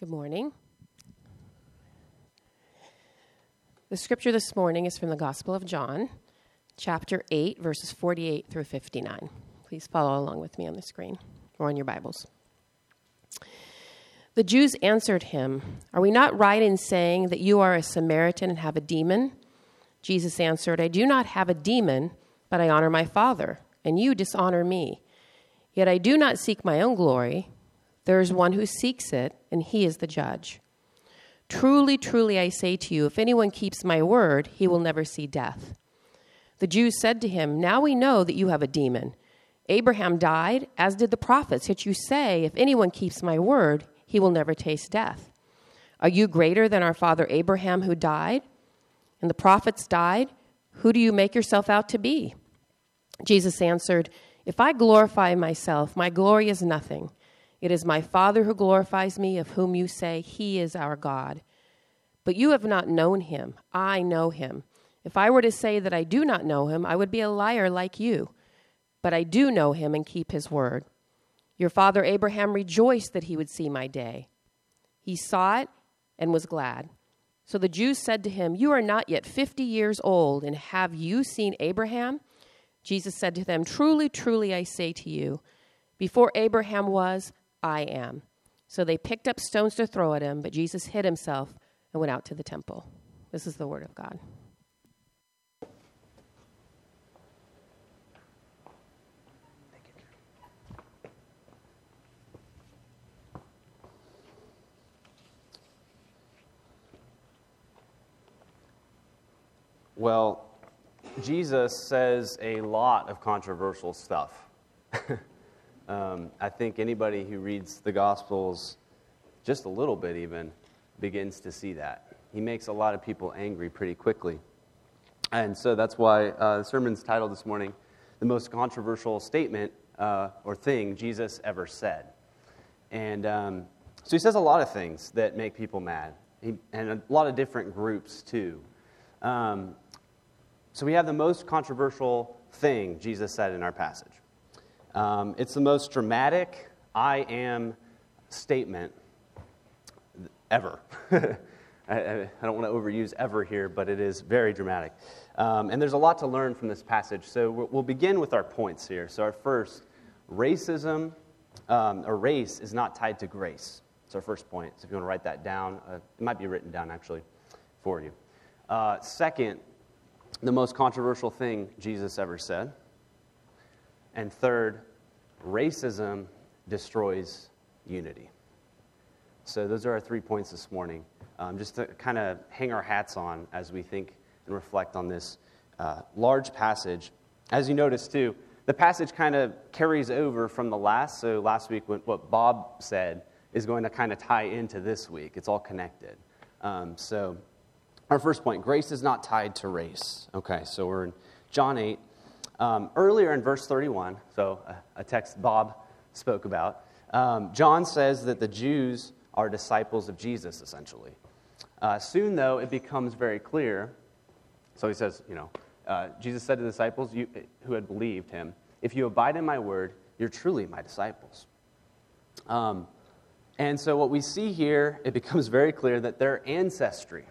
Good morning. The scripture this morning is from the Gospel of John, chapter 8, verses 48 through 59. Please follow along with me on the screen or on your Bibles. The Jews answered him, Are we not right in saying that you are a Samaritan and have a demon? Jesus answered, I do not have a demon, but I honor my Father, and you dishonor me. Yet I do not seek my own glory. There is one who seeks it, and he is the judge. Truly, truly, I say to you, if anyone keeps my word, he will never see death. The Jews said to him, Now we know that you have a demon. Abraham died, as did the prophets, yet you say, If anyone keeps my word, he will never taste death. Are you greater than our father Abraham, who died? And the prophets died? Who do you make yourself out to be? Jesus answered, If I glorify myself, my glory is nothing. It is my Father who glorifies me, of whom you say, He is our God. But you have not known him. I know him. If I were to say that I do not know him, I would be a liar like you. But I do know him and keep his word. Your father Abraham rejoiced that he would see my day. He saw it and was glad. So the Jews said to him, You are not yet fifty years old, and have you seen Abraham? Jesus said to them, Truly, truly, I say to you, before Abraham was, I am. So they picked up stones to throw at him, but Jesus hid himself and went out to the temple. This is the word of God. Well, Jesus says a lot of controversial stuff. Um, I think anybody who reads the Gospels just a little bit, even, begins to see that. He makes a lot of people angry pretty quickly. And so that's why uh, the sermon's titled this morning, The Most Controversial Statement uh, or Thing Jesus Ever Said. And um, so he says a lot of things that make people mad, he, and a lot of different groups, too. Um, so we have the most controversial thing Jesus said in our passage. Um, it's the most dramatic I am statement ever. I, I, don't want to overuse ever here, but it is very dramatic. Um, and there's a lot to learn from this passage. So we'll begin with our points here. So, our first racism um, or race is not tied to grace. It's our first point. So, if you want to write that down, uh, it might be written down actually for you. Uh, second, the most controversial thing Jesus ever said. And third, racism destroys unity. So, those are our three points this morning, um, just to kind of hang our hats on as we think and reflect on this uh, large passage. As you notice, too, the passage kind of carries over from the last. So, last week, what Bob said is going to kind of tie into this week. It's all connected. Um, so, our first point grace is not tied to race. Okay, so we're in John 8, um, earlier in verse 31, so a, a text Bob spoke about, um, John says that the Jews are disciples of Jesus, essentially. Uh, soon, though, it becomes very clear. So he says, you know, uh, Jesus said to the disciples you, who had believed him, If you abide in my word, you're truly my disciples. Um, and so, what we see here, it becomes very clear that their ancestry,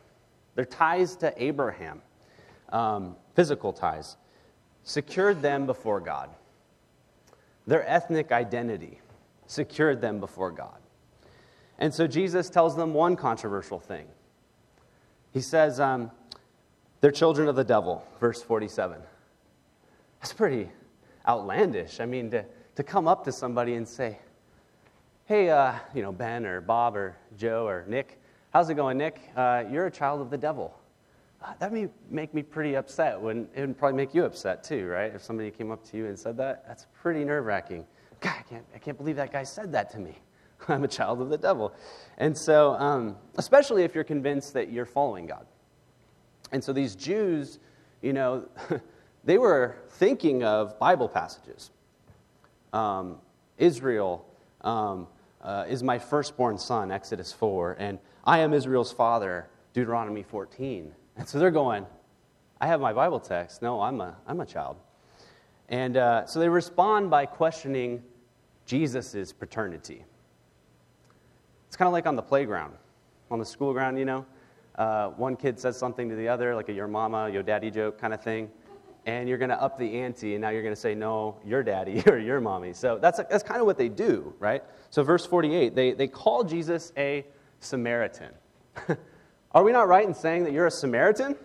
their ties to Abraham, um, physical ties, secured them before God. Their ethnic identity secured them before God. And so Jesus tells them one controversial thing. He says, um, They're children of the devil, verse 47. That's pretty outlandish. I mean, to, to come up to somebody and say, Hey, uh, you know, Ben or Bob or Joe or Nick, how's it going, Nick? Uh, you're a child of the devil. That may make me pretty upset. When, it would probably make you upset too, right? If somebody came up to you and said that, that's pretty nerve wracking. God, I can't, I can't believe that guy said that to me. I'm a child of the devil. And so, um, especially if you're convinced that you're following God. And so these Jews, you know, they were thinking of Bible passages. Um, Israel um, uh, is my firstborn son, Exodus 4, and I am Israel's father, Deuteronomy 14. And so they're going, I have my Bible text. No, I'm a, I'm a child. And uh, so they respond by questioning Jesus' paternity. It's kind of like on the playground, on the school ground, you know. Uh, one kid says something to the other, like a your mama, your daddy joke kind of thing, and you're going to up the ante, and now you're going to say, no, your daddy or your mommy. So that's, that's kind of what they do, right? So, verse 48, they, they call Jesus a Samaritan. Are we not right in saying that you're a Samaritan?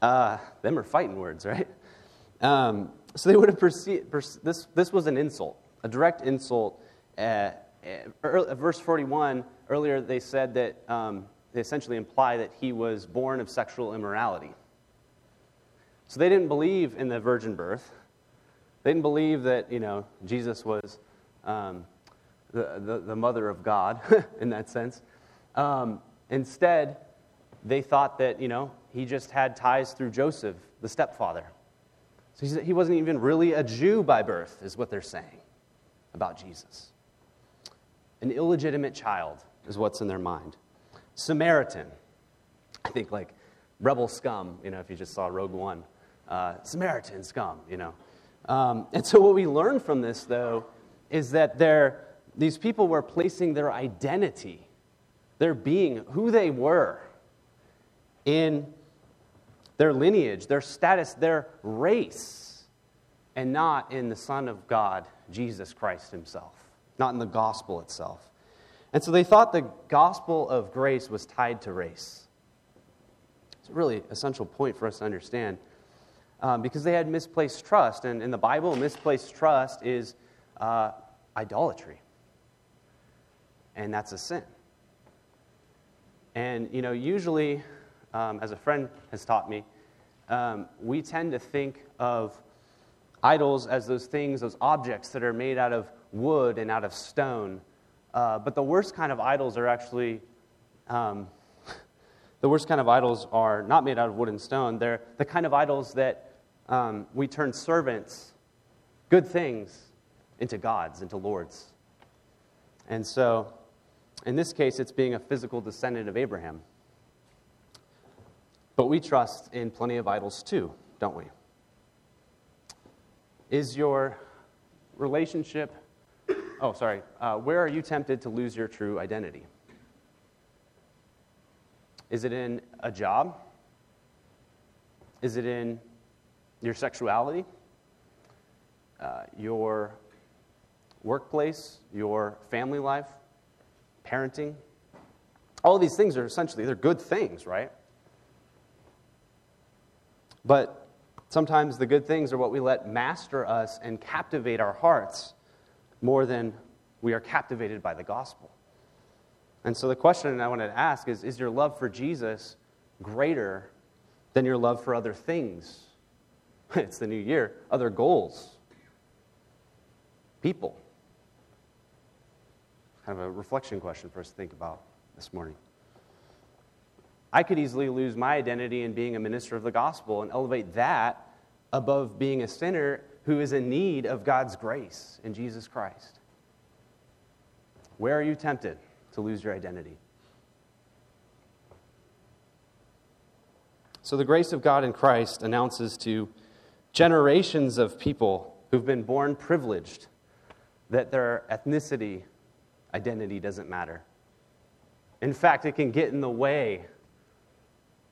Uh, them are fighting words, right? Um, so they would have perceived, this, this was an insult, a direct insult. Uh, uh, verse 41, earlier they said that um, they essentially imply that he was born of sexual immorality. So they didn't believe in the virgin birth. They didn't believe that, you know, Jesus was um, the, the, the, mother of God in that sense. Um, instead, they thought that, you know, he just had ties through Joseph, the stepfather. So he wasn't even really a Jew by birth, is what they're saying about Jesus. An illegitimate child is what's in their mind. Samaritan. I think like rebel scum, you know, if you just saw Rogue One. Uh, Samaritan scum, you know. Um, and so what we learn from this, though, is that these people were placing their identity, their being, who they were, in their lineage, their status, their race, and not in the Son of God, Jesus Christ Himself, not in the gospel itself. And so they thought the gospel of grace was tied to race. It's a really essential point for us to understand um, because they had misplaced trust. And in the Bible, misplaced trust is uh, idolatry, and that's a sin. And, you know, usually, um, as a friend has taught me, um, we tend to think of idols as those things, those objects that are made out of wood and out of stone. Uh, but the worst kind of idols are actually, um, the worst kind of idols are not made out of wood and stone. They're the kind of idols that um, we turn servants, good things, into gods, into lords. And so, in this case, it's being a physical descendant of Abraham. But we trust in plenty of idols too, don't we? Is your relationship, oh, sorry, uh, where are you tempted to lose your true identity? Is it in a job? Is it in your sexuality? Uh, your workplace? Your family life? Parenting? All these things are essentially, they're good things, right? But sometimes the good things are what we let master us and captivate our hearts more than we are captivated by the gospel. And so the question I wanted to ask is Is your love for Jesus greater than your love for other things? It's the new year, other goals, people. Kind of a reflection question for us to think about this morning. I could easily lose my identity in being a minister of the gospel and elevate that above being a sinner who is in need of God's grace in Jesus Christ. Where are you tempted to lose your identity? So, the grace of God in Christ announces to generations of people who've been born privileged that their ethnicity, identity doesn't matter. In fact, it can get in the way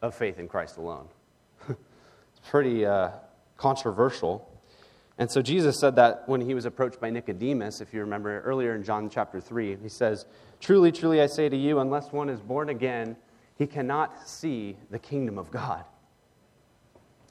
of faith in Christ alone. it's pretty uh, controversial. And so Jesus said that when he was approached by Nicodemus, if you remember earlier in John chapter 3, he says, Truly, truly, I say to you, unless one is born again, he cannot see the kingdom of God.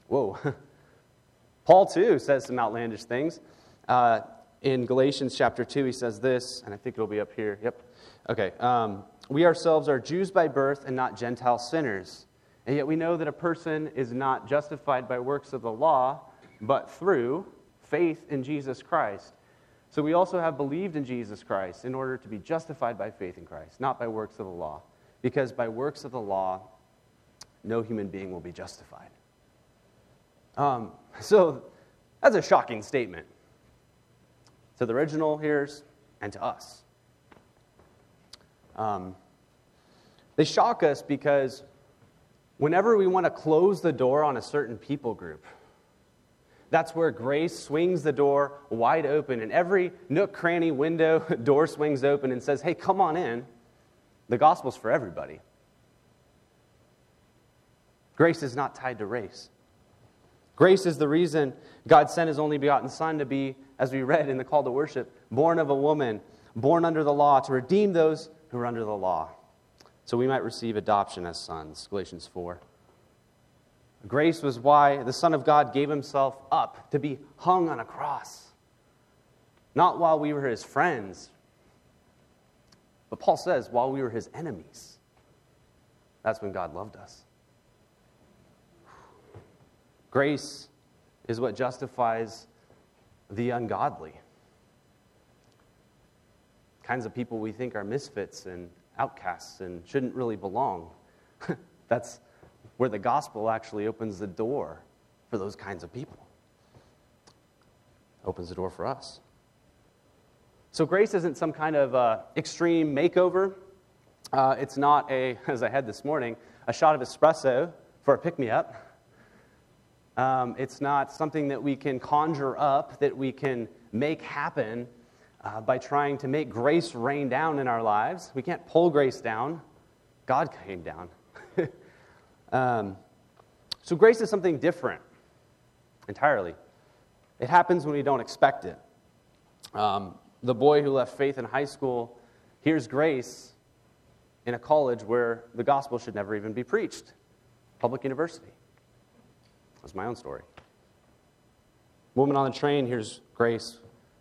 Whoa. Paul, too, says some outlandish things. Uh, in Galatians chapter 2, he says this, and I think it'll be up here. Yep. Okay. Um, we ourselves are Jews by birth and not Gentile sinners. And yet we know that a person is not justified by works of the law, but through faith in Jesus Christ. So we also have believed in Jesus Christ in order to be justified by faith in Christ, not by works of the law. Because by works of the law, no human being will be justified. Um, so that's a shocking statement to the original hearers and to us. Um, they shock us because whenever we want to close the door on a certain people group, That's where grace swings the door wide open, and every nook, cranny, window, door swings open and says, Hey, come on in. The gospel's for everybody. Grace is not tied to race. Grace is the reason God sent his only begotten Son to be, as we read in the call to worship, born of a woman, born under the law, to redeem those who are under the law, so we might receive adoption as sons. Galatians 4. Grace was why the Son of God gave himself up to be hung on a cross. Not while we were his friends, but Paul says, while we were his enemies. That's when God loved us. Grace is what justifies the ungodly. Kinds of people we think are misfits and outcasts and shouldn't really belong. That's where the gospel actually opens the door for those kinds of people. Opens the door for us. So, grace isn't some kind of uh, extreme makeover. Uh, it's not a, as I had this morning, a shot of espresso for a pick me up. Um, it's not something that we can conjure up, that we can make happen uh, by trying to make grace rain down in our lives. We can't pull grace down, God came down. Um, so grace is something different entirely. It happens when we don't expect it. Um, the boy who left faith in high school hears grace in a college where the gospel should never even be preached public university. That's my own story. Woman on the train hears grace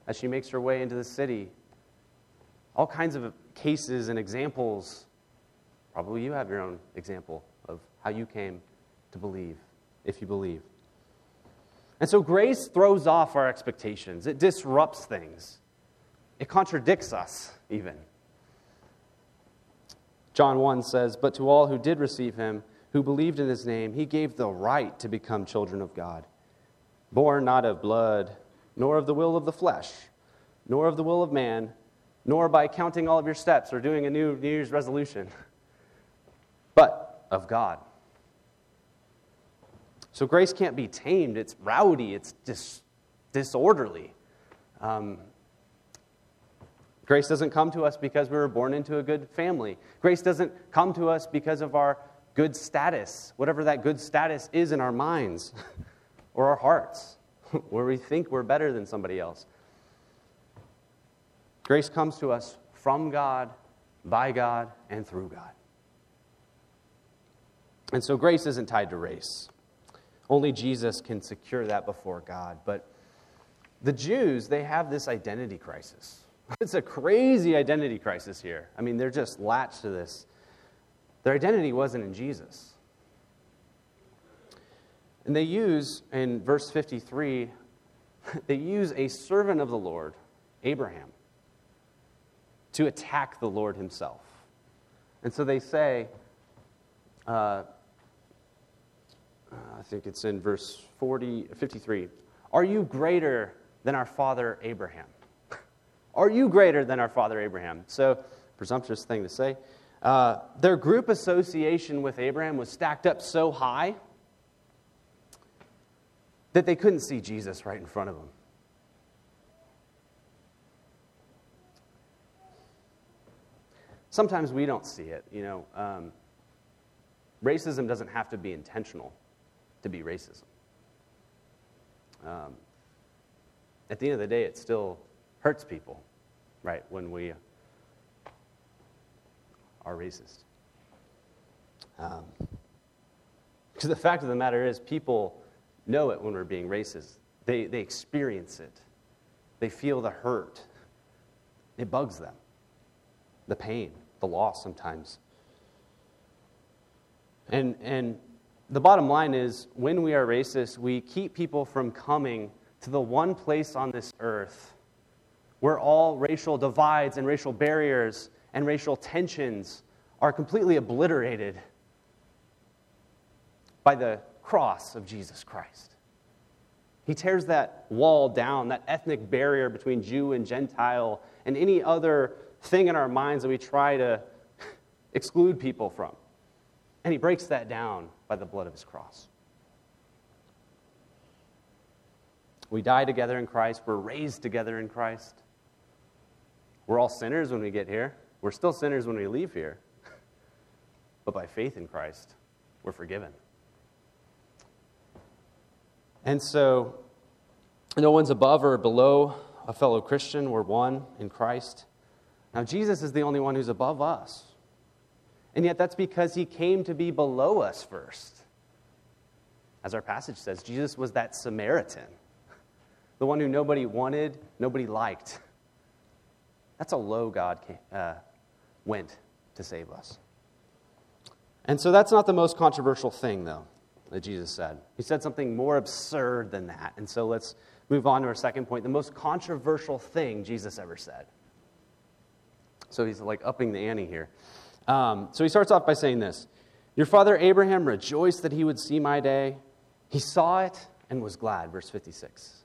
as she makes her way into the city. All kinds of cases and examples. Probably you have your own example of how you came to believe, if you believe. And so grace throws off our expectations, it disrupts things, it contradicts us, even. John 1 says, But to all who did receive him, who believed in his name, he gave the right to become children of God, born not of blood, nor of the will of the flesh, nor of the will of man, nor by counting all of your steps or doing a new New Year's resolution, but of God. So grace can't be tamed. It's rowdy, it's dis- disorderly. Um, grace doesn't come to us because we were born into a good family. Grace doesn't come to us because of our good status, whatever that good status is in our minds or our hearts, where we think we're better than somebody else. Grace comes to us from God, by God, and through God. And so grace isn't tied to race. Only Jesus can secure that before God. But the Jews, they have this identity crisis. It's a crazy identity crisis here. I mean, they're just latched to this. Their identity wasn't in Jesus. And they use, in verse 53, they use a servant of the Lord, Abraham, to attack the Lord himself. And so they say, uh, uh, I think it's in verse 40, 53. Are you greater than our father Abraham? Are you greater than our father Abraham? So, presumptuous thing to say. Uh, their group association with Abraham was stacked up so high that they couldn't see Jesus right in front of them. Sometimes we don't see it. You know, um, racism doesn't have to be intentional to be racism. Um, at the end of the day, it still hurts people, right, when we are racist. Because um, the fact of the matter is, people know it when we're being racist. They, they experience it, they feel the hurt. It bugs them, the pain, the loss sometimes. And, and the bottom line is when we are racist, we keep people from coming to the one place on this earth where all racial divides and racial barriers and racial tensions are completely obliterated by the cross of Jesus Christ. He tears that wall down, that ethnic barrier between Jew and Gentile, and any other thing in our minds that we try to exclude people from. And he breaks that down by the blood of his cross. We die together in Christ. We're raised together in Christ. We're all sinners when we get here. We're still sinners when we leave here. but by faith in Christ, we're forgiven. And so, no one's above or below a fellow Christian. We're one in Christ. Now, Jesus is the only one who's above us. And yet, that's because he came to be below us first. As our passage says, Jesus was that Samaritan, the one who nobody wanted, nobody liked. That's a low God uh, went to save us. And so that's not the most controversial thing, though, that Jesus said. He said something more absurd than that. And so let's move on to our second point the most controversial thing Jesus ever said. So he's like upping the ante here. Um, so he starts off by saying this Your father Abraham rejoiced that he would see my day. He saw it and was glad. Verse 56.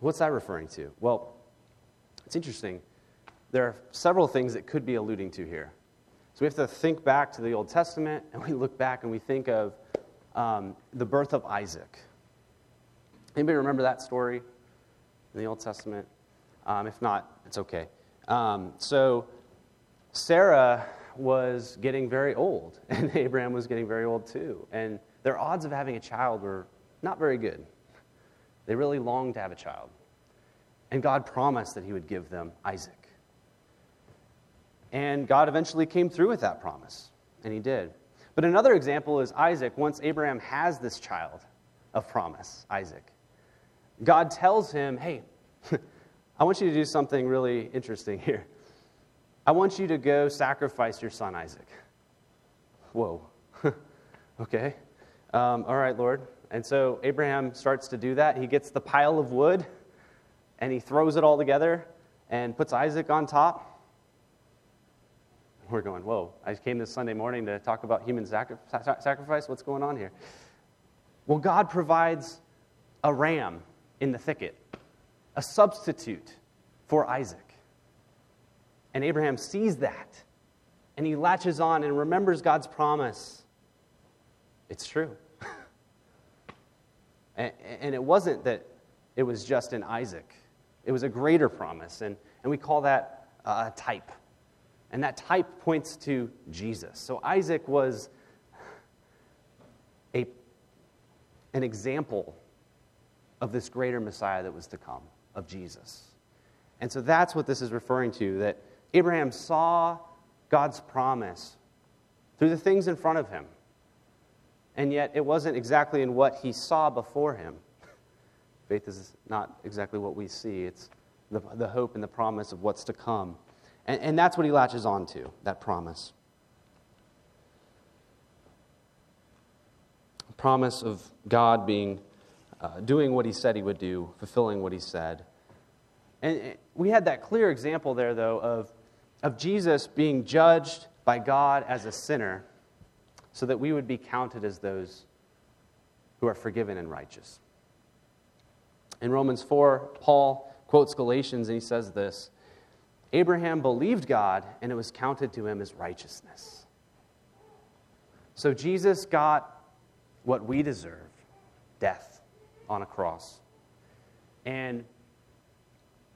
What's that referring to? Well, it's interesting. There are several things that could be alluding to here. So we have to think back to the Old Testament, and we look back and we think of um, the birth of Isaac. Anybody remember that story in the Old Testament? Um, if not, it's okay. Um, so Sarah was getting very old, and Abraham was getting very old too. And their odds of having a child were not very good. They really longed to have a child. And God promised that He would give them Isaac. And God eventually came through with that promise, and He did. But another example is Isaac. Once Abraham has this child of promise, Isaac, God tells him, Hey, I want you to do something really interesting here. I want you to go sacrifice your son Isaac. Whoa. okay. Um, all right, Lord. And so Abraham starts to do that. He gets the pile of wood and he throws it all together and puts Isaac on top. We're going, whoa, I came this Sunday morning to talk about human sacrifice. What's going on here? Well, God provides a ram in the thicket, a substitute for Isaac. And Abraham sees that and he latches on and remembers God's promise. It's true. and, it wasn't that it was just in Isaac, it was a greater promise. And, and we call that a type. And that type points to Jesus. So Isaac was a, an example of this greater Messiah that was to come, of Jesus. And so that's what this is referring to that Abraham saw God's promise through the things in front of him. And yet it wasn't exactly in what he saw before him. Faith is not exactly what we see, it's the, the hope and the promise of what's to come. And, and that's what he latches on to, that promise. Promise of God being, uh, doing what he said he would do, fulfilling what he said. And we had that clear example there, though, of, of Jesus being judged by God as a sinner so that we would be counted as those who are forgiven and righteous. In Romans 4, Paul quotes Galatians and he says this Abraham believed God, and it was counted to him as righteousness. So Jesus got what we deserve death on a cross. And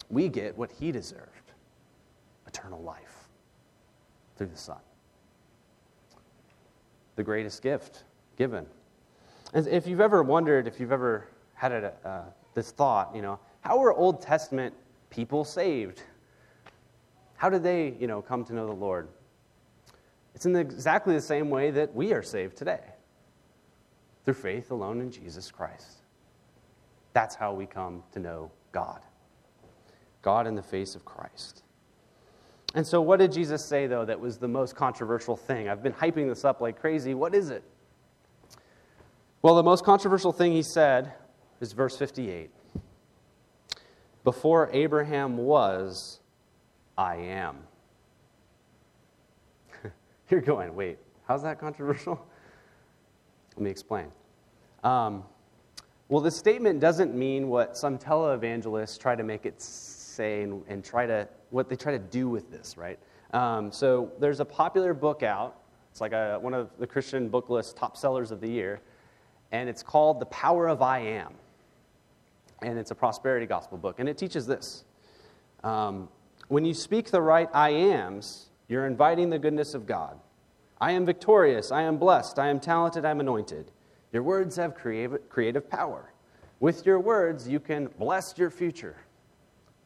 we get what he deserved eternal life through the Son. The greatest gift given. And if you've ever wondered, if you've ever had a, uh, this thought, you know, how were Old Testament people saved? How did they, you know, come to know the Lord? It's in exactly the same way that we are saved today through faith alone in Jesus Christ. That's how we come to know God. God in the face of Christ. And so, what did Jesus say, though, that was the most controversial thing? I've been hyping this up like crazy. What is it? Well, the most controversial thing he said is verse 58 Before Abraham was, I am. You're going, wait, how's that controversial? Let me explain. Um, well, this statement doesn't mean what some televangelists try to make it say and, and, try to, what they try to do with this, right? Um, so there's a popular book out. It's like a, one of the Christian book list top sellers of the year, and it's called The Power of I Am. and it's a prosperity gospel book. And it teaches this um, When you speak the right I ams, you're inviting the goodness of God. I am victorious. I am blessed. I am talented. I'm anointed. Your words have creative, creative power. With your words, you can bless your future.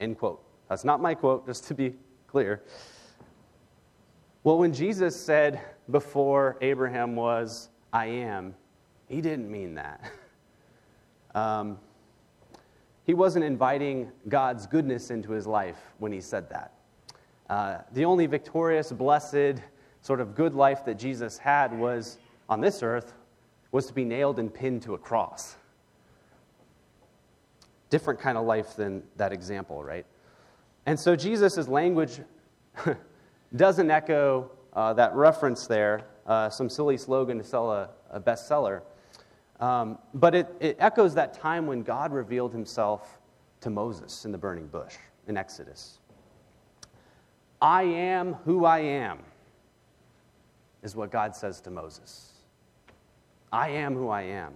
End quote. That's not my quote, just to be clear. Well, when Jesus said before Abraham was, I am, he didn't mean that. Um, he wasn't inviting God's goodness into his life when he said that. Uh, the only victorious, blessed, sort of good life that Jesus had was on this earth was to be nailed and pinned to a cross. Different kind of life than that example, right? And so Jesus' language doesn't echo uh, that reference there, uh, some silly slogan to sell a, a bestseller. Um, but it, it echoes that time when God revealed himself to Moses in the burning bush in Exodus. I am who I am, is what God says to Moses. I am who I am.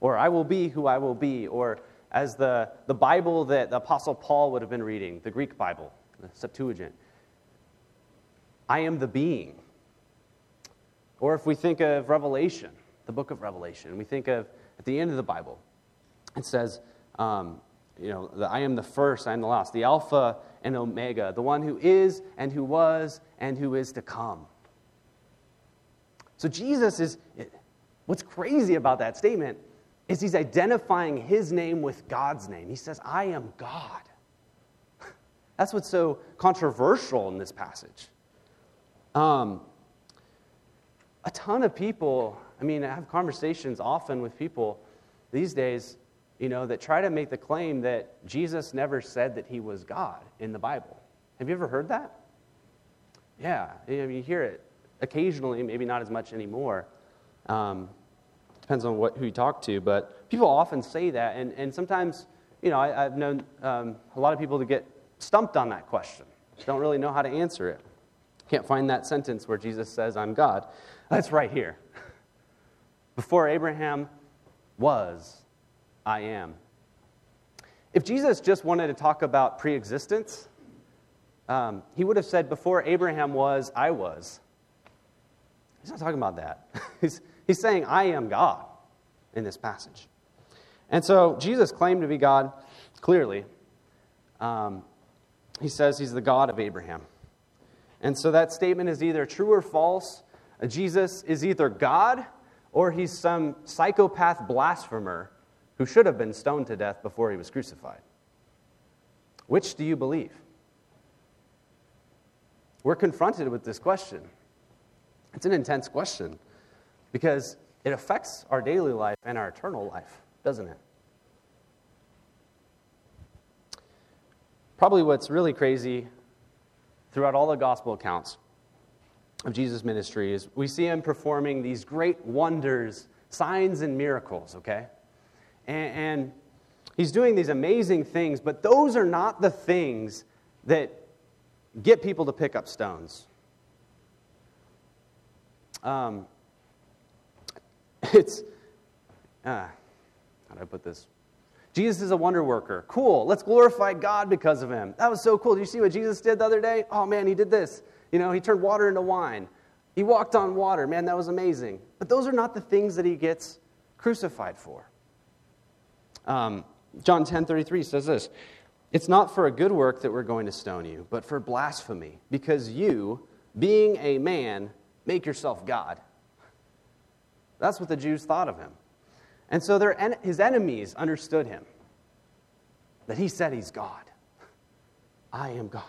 Or I will be who I will be. Or as the, the Bible that the Apostle Paul would have been reading, the Greek Bible, the Septuagint, I am the being. Or if we think of Revelation, the book of Revelation. We think of at the end of the Bible, it says, um, you know, the, I am the first, I am the last, the Alpha and Omega, the one who is and who was and who is to come. So Jesus is, what's crazy about that statement is he's identifying his name with God's name. He says, I am God. That's what's so controversial in this passage. Um, a ton of people I mean, I have conversations often with people these days, you know, that try to make the claim that Jesus never said that he was God in the Bible. Have you ever heard that? Yeah, you hear it occasionally, maybe not as much anymore. Um, depends on what, who you talk to, but people often say that, and, and sometimes, you know, I, have known um, a lot of people to get stumped on that question. Don't really know how to answer it. Can't find that sentence where Jesus says, I'm God. That's right here. Before Abraham was, I am. If Jesus just wanted to talk about pre existence, um, he would have said, Before Abraham was, I was. He's not talking about that. he's, he's saying, I am God in this passage. And so Jesus claimed to be God clearly. Um, he says he's the God of Abraham. And so that statement is either true or false. Jesus is either God or he's some psychopath blasphemer who should have been stoned to death before he was crucified. Which do you believe? We're confronted with this question. It's an intense question because it affects our daily life and our eternal life, doesn't it? Probably what's really crazy throughout all the gospel accounts of Jesus' ministry is we see him performing these great wonders, signs, and miracles, okay? And, and, he's doing these amazing things, but those are not the things that get people to pick up stones. Um, it's, uh, how do I put this? Jesus is a wonder worker. Cool. Let's glorify God because of him. That was so cool. Did you see what Jesus did the other day? Oh man, he did this. You know, he turned water into wine. He walked on water. Man, that was amazing. But those are not the things that he gets crucified for. Um, John 10 33 says this It's not for a good work that we're going to stone you, but for blasphemy, because you, being a man, make yourself God. That's what the Jews thought of him. And so their, his enemies understood him that he said he's God. I am God.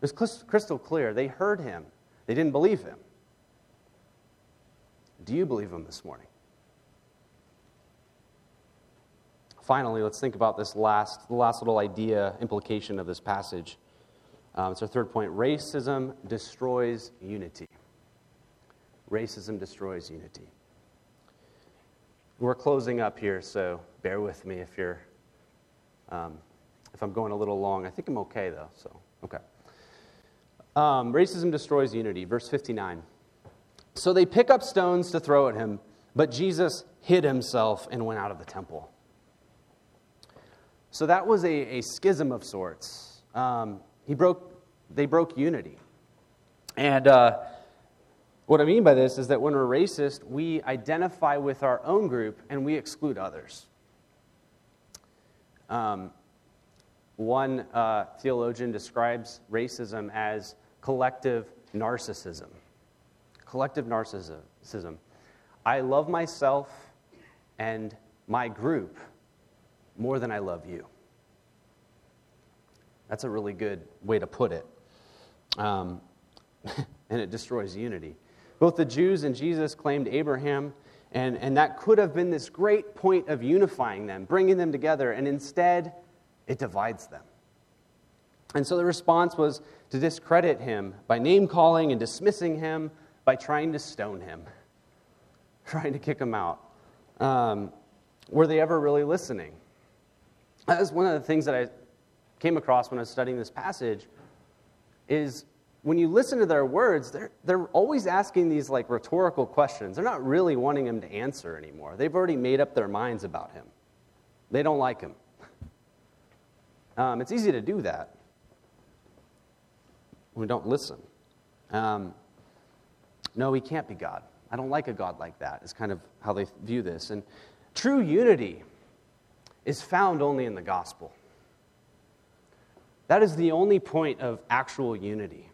It was crystal clear. They heard him, they didn't believe him. Do you believe him this morning? Finally, let's think about this last, the last little idea, implication of this passage. Um, it's our third point. Racism destroys unity. Racism destroys unity. We're closing up here, so bear with me if you're, um, if I'm going a little long. I think I'm okay though. So okay. Um, racism destroys unity. Verse 59. So they pick up stones to throw at him, but Jesus hid himself and went out of the temple. So that was a, a schism of sorts. Um, he broke, they broke unity. And uh, what I mean by this is that when we're racist, we identify with our own group and we exclude others. Um, one uh, theologian describes racism as collective narcissism. Collective narcissism. I love myself and my group more than I love you. That's a really good way to put it. Um, and it destroys unity. Both the Jews and Jesus claimed Abraham, and, and that could have been this great point of unifying them, bringing them together, and instead, it divides them. And so the response was to discredit him by name calling and dismissing him by trying to stone him, trying to kick him out. Um, were they ever really listening? That was one of the things that I came across when I was studying this passage is when you listen to their words, they're, they're always asking these like rhetorical questions. They're not really wanting him to answer anymore. They've already made up their minds about him. They don't like him. Um, it's easy to do that. We don't listen. Um, no, he can't be God. I don't like a God like that, is kind of how they view this. And true unity is found only in the gospel. That is the only point of actual unity.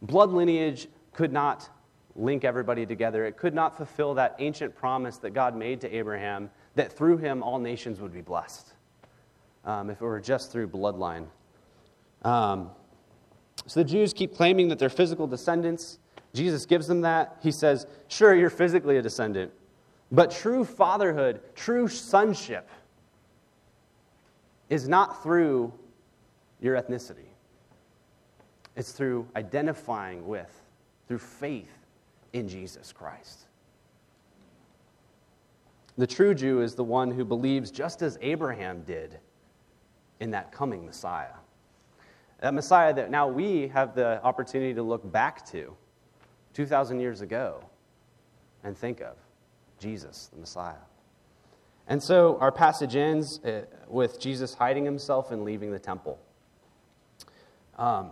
Blood lineage could not link everybody together. It could not fulfill that ancient promise that God made to Abraham that through him all nations would be blessed, um, if it were just through bloodline. Um, so the Jews keep claiming that they're physical descendants. Jesus gives them that. He says, Sure, you're physically a descendant, but true fatherhood, true sonship, is not through your ethnicity. It's through identifying with, through faith in Jesus Christ. The true Jew is the one who believes just as Abraham did in that coming Messiah. That Messiah that now we have the opportunity to look back to 2,000 years ago and think of Jesus, the Messiah. And so our passage ends uh, with Jesus hiding himself and leaving the temple. Um,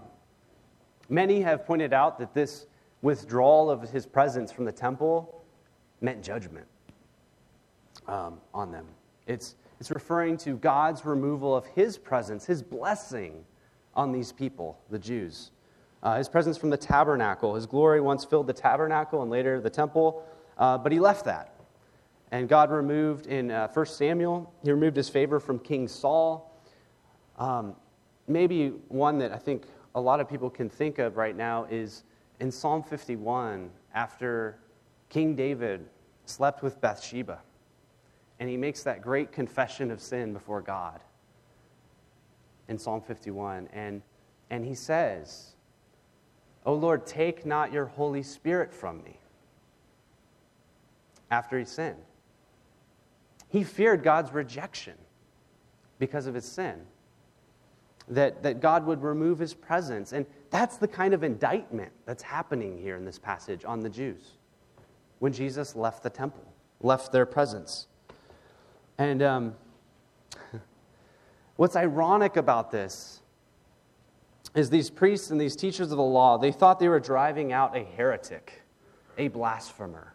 Many have pointed out that this withdrawal of his presence from the temple meant judgment um, on them. It's, it's referring to God's removal of his presence, his blessing on these people, the Jews. Uh, his presence from the tabernacle. His glory once filled the tabernacle and later the temple, uh, but he left that. And God removed in uh, 1 Samuel, he removed his favor from King Saul. Um, maybe one that I think a lot of people can think of right now is in Psalm 51, after King David slept with Bathsheba, and he makes that great confession of sin before God in Psalm 51. And, and he says, O Lord, take not your Holy Spirit from me. After he sinned, he feared God's rejection because of his sin that, that God would remove his presence. And that's the kind of indictment that's happening here in this passage on the Jews when Jesus left the temple, left their presence. And um, what's ironic about this is these priests and these teachers of the law, they thought they were driving out a heretic, a blasphemer.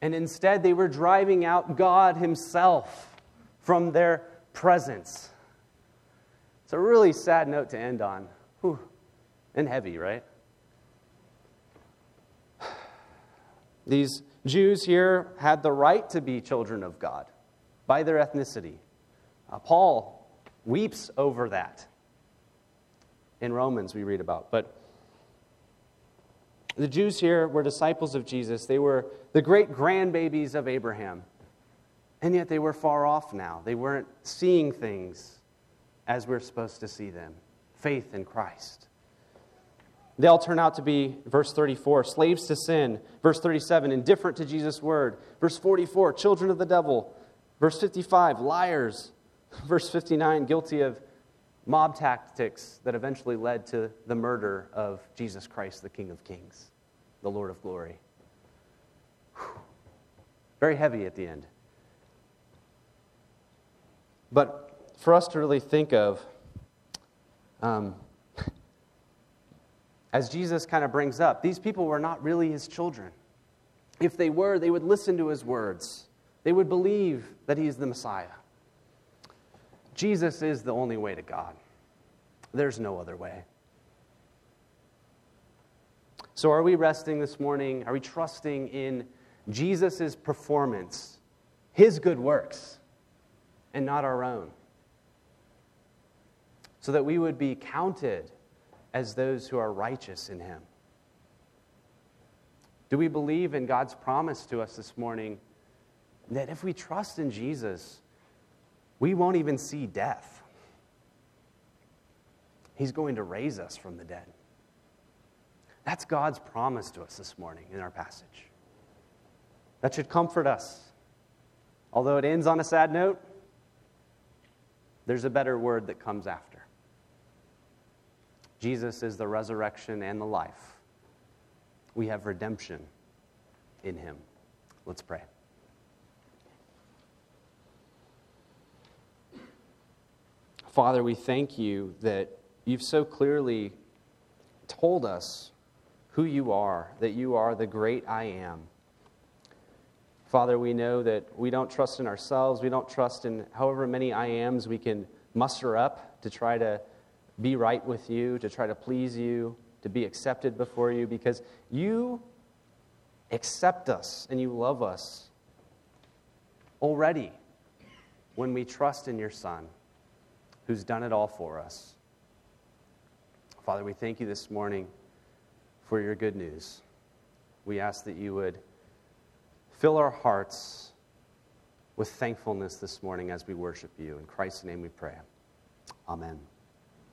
And instead, they were driving out God Himself from their presence. It's a really sad note to end on. Whew. And heavy, right? These Jews here had the right to be children of God by their ethnicity. Uh, Paul weeps over that. In Romans, we read about. But the Jews here were disciples of Jesus. They were the great grandbabies of Abraham. And yet they were far off now. They weren't seeing things as we're supposed to see them faith in Christ. They'll turn out to be, verse 34, slaves to sin. Verse 37, indifferent to Jesus' word. Verse 44, children of the devil. Verse 55, liars. Verse 59, guilty of mob tactics that eventually led to the murder of Jesus Christ, the King of Kings, the Lord of glory. Whew. Very heavy at the end. But for us to really think of, um, as Jesus kind of brings up, these people were not really his children. If they were, they would listen to his words, they would believe that he is the Messiah. Jesus is the only way to God, there's no other way. So, are we resting this morning? Are we trusting in Jesus' performance, his good works, and not our own? So that we would be counted as those who are righteous in him. Do we believe in God's promise to us this morning that if we trust in Jesus, we won't even see death? He's going to raise us from the dead. That's God's promise to us this morning in our passage. That should comfort us. Although it ends on a sad note, there's a better word that comes after. Jesus is the resurrection and the life. We have redemption in him. Let's pray. Father, we thank you that you've so clearly told us who you are, that you are the great I am. Father, we know that we don't trust in ourselves. We don't trust in however many I ams we can muster up to try to be right with you, to try to please you, to be accepted before you, because you accept us and you love us already when we trust in your Son, who's done it all for us. Father, we thank you this morning for your good news. We ask that you would fill our hearts with thankfulness this morning as we worship you. In Christ's name we pray. Amen.